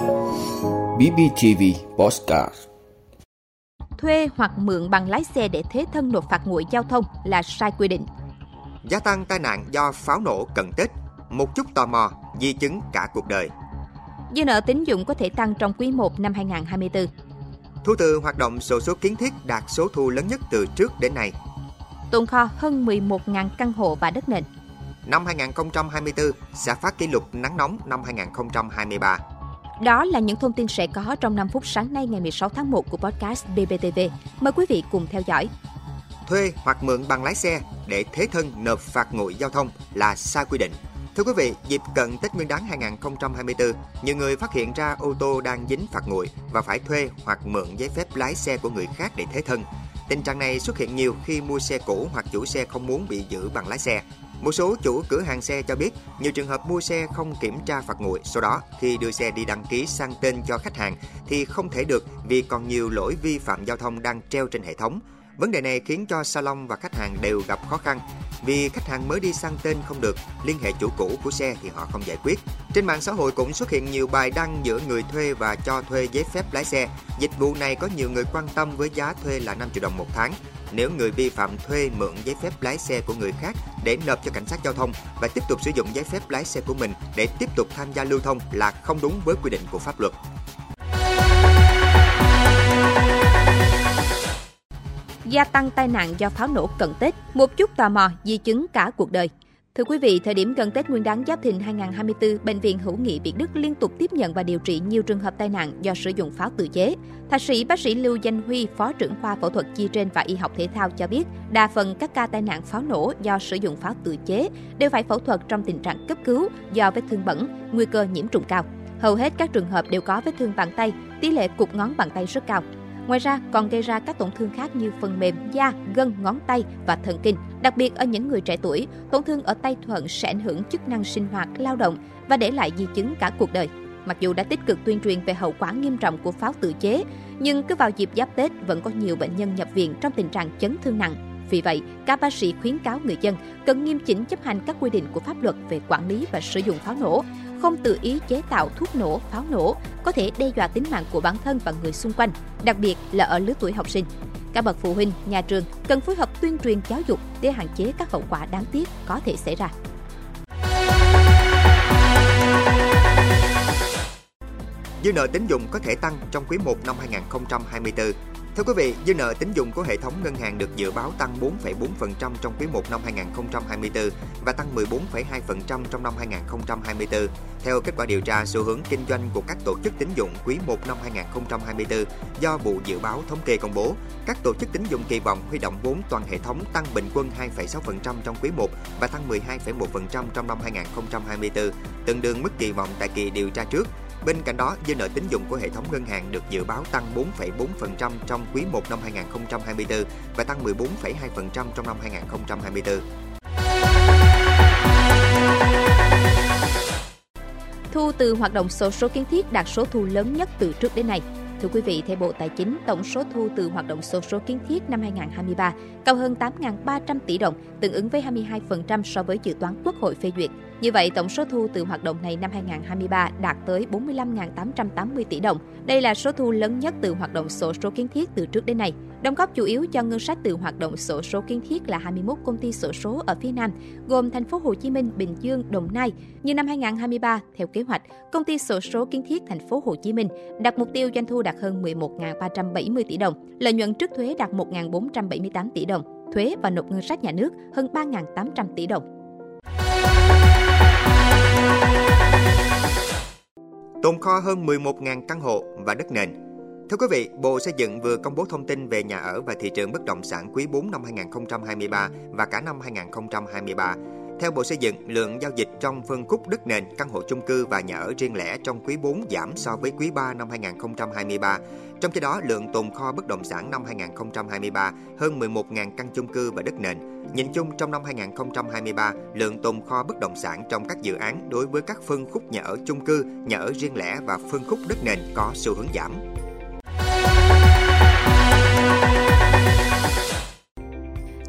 BBTV Postcard Thuê hoặc mượn bằng lái xe để thế thân nộp phạt nguội giao thông là sai quy định. Gia tăng tai nạn do pháo nổ cận Tết, một chút tò mò, di chứng cả cuộc đời. Dư nợ tín dụng có thể tăng trong quý 1 năm 2024. Thu từ hoạt động sổ số kiến thiết đạt số thu lớn nhất từ trước đến nay. Tồn kho hơn 11.000 căn hộ và đất nền. Năm 2024 sẽ phát kỷ lục nắng nóng năm 2023. Đó là những thông tin sẽ có trong 5 phút sáng nay ngày 16 tháng 1 của podcast BBTV. Mời quý vị cùng theo dõi. Thuê hoặc mượn bằng lái xe để thế thân nộp phạt nguội giao thông là sai quy định. Thưa quý vị, dịp cận Tết Nguyên đán 2024, nhiều người phát hiện ra ô tô đang dính phạt nguội và phải thuê hoặc mượn giấy phép lái xe của người khác để thế thân. Tình trạng này xuất hiện nhiều khi mua xe cũ hoặc chủ xe không muốn bị giữ bằng lái xe. Một số chủ cửa hàng xe cho biết, nhiều trường hợp mua xe không kiểm tra phạt nguội, sau đó khi đưa xe đi đăng ký sang tên cho khách hàng thì không thể được vì còn nhiều lỗi vi phạm giao thông đang treo trên hệ thống. Vấn đề này khiến cho salon và khách hàng đều gặp khó khăn vì khách hàng mới đi sang tên không được, liên hệ chủ cũ của xe thì họ không giải quyết. Trên mạng xã hội cũng xuất hiện nhiều bài đăng giữa người thuê và cho thuê giấy phép lái xe. Dịch vụ này có nhiều người quan tâm với giá thuê là 5 triệu đồng một tháng. Nếu người vi phạm thuê mượn giấy phép lái xe của người khác để nộp cho cảnh sát giao thông và tiếp tục sử dụng giấy phép lái xe của mình để tiếp tục tham gia lưu thông là không đúng với quy định của pháp luật. Gia tăng tai nạn do pháo nổ cận Tết, một chút tò mò di chứng cả cuộc đời. Thưa quý vị, thời điểm gần Tết Nguyên đán Giáp Thìn 2024, Bệnh viện Hữu nghị Việt Đức liên tục tiếp nhận và điều trị nhiều trường hợp tai nạn do sử dụng pháo tự chế. Thạc sĩ bác sĩ Lưu Danh Huy, Phó trưởng khoa phẫu thuật chi trên và y học thể thao cho biết, đa phần các ca tai nạn pháo nổ do sử dụng pháo tự chế đều phải phẫu thuật trong tình trạng cấp cứu do vết thương bẩn, nguy cơ nhiễm trùng cao. Hầu hết các trường hợp đều có vết thương bàn tay, tỷ lệ cụt ngón bàn tay rất cao. Ngoài ra, còn gây ra các tổn thương khác như phần mềm, da, gân, ngón tay và thần kinh. Đặc biệt ở những người trẻ tuổi, tổn thương ở tay thuận sẽ ảnh hưởng chức năng sinh hoạt, lao động và để lại di chứng cả cuộc đời. Mặc dù đã tích cực tuyên truyền về hậu quả nghiêm trọng của pháo tự chế, nhưng cứ vào dịp giáp Tết vẫn có nhiều bệnh nhân nhập viện trong tình trạng chấn thương nặng. Vì vậy, các bác sĩ khuyến cáo người dân cần nghiêm chỉnh chấp hành các quy định của pháp luật về quản lý và sử dụng pháo nổ, không tự ý chế tạo thuốc nổ, pháo nổ có thể đe dọa tính mạng của bản thân và người xung quanh, đặc biệt là ở lứa tuổi học sinh. Các bậc phụ huynh, nhà trường cần phối hợp tuyên truyền giáo dục để hạn chế các hậu quả đáng tiếc có thể xảy ra. Dư nợ tín dụng có thể tăng trong quý 1 năm 2024 Thưa quý vị, dư nợ tín dụng của hệ thống ngân hàng được dự báo tăng 4,4% trong quý 1 năm 2024 và tăng 14,2% trong năm 2024. Theo kết quả điều tra xu hướng kinh doanh của các tổ chức tín dụng quý 1 năm 2024 do Bộ Dự báo Thống kê công bố, các tổ chức tín dụng kỳ vọng huy động vốn toàn hệ thống tăng bình quân 2,6% trong quý 1 và tăng 12,1% trong năm 2024, tương đương mức kỳ vọng tại kỳ điều tra trước Bên cạnh đó, dư nợ tín dụng của hệ thống ngân hàng được dự báo tăng 4,4% trong quý 1 năm 2024 và tăng 14,2% trong năm 2024. Thu từ hoạt động sổ số kiến thiết đạt số thu lớn nhất từ trước đến nay. Thưa quý vị, theo Bộ Tài chính, tổng số thu từ hoạt động sổ số kiến thiết năm 2023 cao hơn 8.300 tỷ đồng, tương ứng với 22% so với dự toán Quốc hội phê duyệt. Như vậy, tổng số thu từ hoạt động này năm 2023 đạt tới 45.880 tỷ đồng. Đây là số thu lớn nhất từ hoạt động sổ số kiến thiết từ trước đến nay. Đóng góp chủ yếu cho ngân sách từ hoạt động sổ số kiến thiết là 21 công ty sổ số ở phía Nam, gồm thành phố Hồ Chí Minh, Bình Dương, Đồng Nai. Như năm 2023, theo kế hoạch, công ty sổ số kiến thiết thành phố Hồ Chí Minh đặt mục tiêu doanh thu đạt hơn 11.370 tỷ đồng, lợi nhuận trước thuế đạt 1.478 tỷ đồng, thuế và nộp ngân sách nhà nước hơn 3.800 tỷ đồng. tồn kho hơn 11.000 căn hộ và đất nền. Thưa quý vị, Bộ Xây dựng vừa công bố thông tin về nhà ở và thị trường bất động sản quý 4 năm 2023 và cả năm 2023. Theo Bộ Xây dựng, lượng giao dịch trong phân khúc đất nền, căn hộ chung cư và nhà ở riêng lẻ trong quý 4 giảm so với quý 3 năm 2023. Trong khi đó, lượng tồn kho bất động sản năm 2023 hơn 11.000 căn chung cư và đất nền. Nhìn chung trong năm 2023, lượng tồn kho bất động sản trong các dự án đối với các phân khúc nhà ở chung cư, nhà ở riêng lẻ và phân khúc đất nền có xu hướng giảm.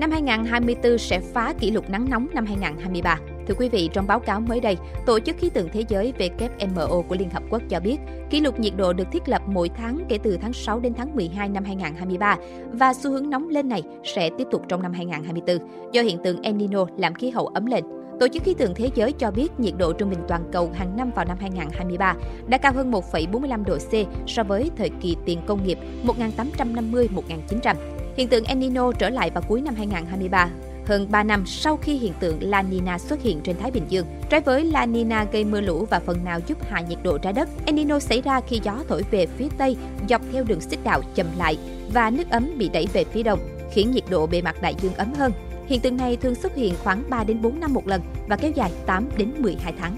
Năm 2024 sẽ phá kỷ lục nắng nóng năm 2023. Thưa quý vị, trong báo cáo mới đây, Tổ chức Khí tượng Thế giới WMO của Liên Hợp Quốc cho biết, kỷ lục nhiệt độ được thiết lập mỗi tháng kể từ tháng 6 đến tháng 12 năm 2023 và xu hướng nóng lên này sẽ tiếp tục trong năm 2024 do hiện tượng El Nino làm khí hậu ấm lên. Tổ chức Khí tượng Thế giới cho biết nhiệt độ trung bình toàn cầu hàng năm vào năm 2023 đã cao hơn 1,45 độ C so với thời kỳ tiền công nghiệp 1850-1900. Hiện tượng El Nino trở lại vào cuối năm 2023 hơn 3 năm sau khi hiện tượng La Nina xuất hiện trên Thái Bình Dương. Trái với La Nina gây mưa lũ và phần nào giúp hạ nhiệt độ trái đất, El Nino xảy ra khi gió thổi về phía Tây dọc theo đường xích đạo chậm lại và nước ấm bị đẩy về phía đông, khiến nhiệt độ bề mặt đại dương ấm hơn. Hiện tượng này thường xuất hiện khoảng 3 đến 4 năm một lần và kéo dài 8 đến 12 tháng.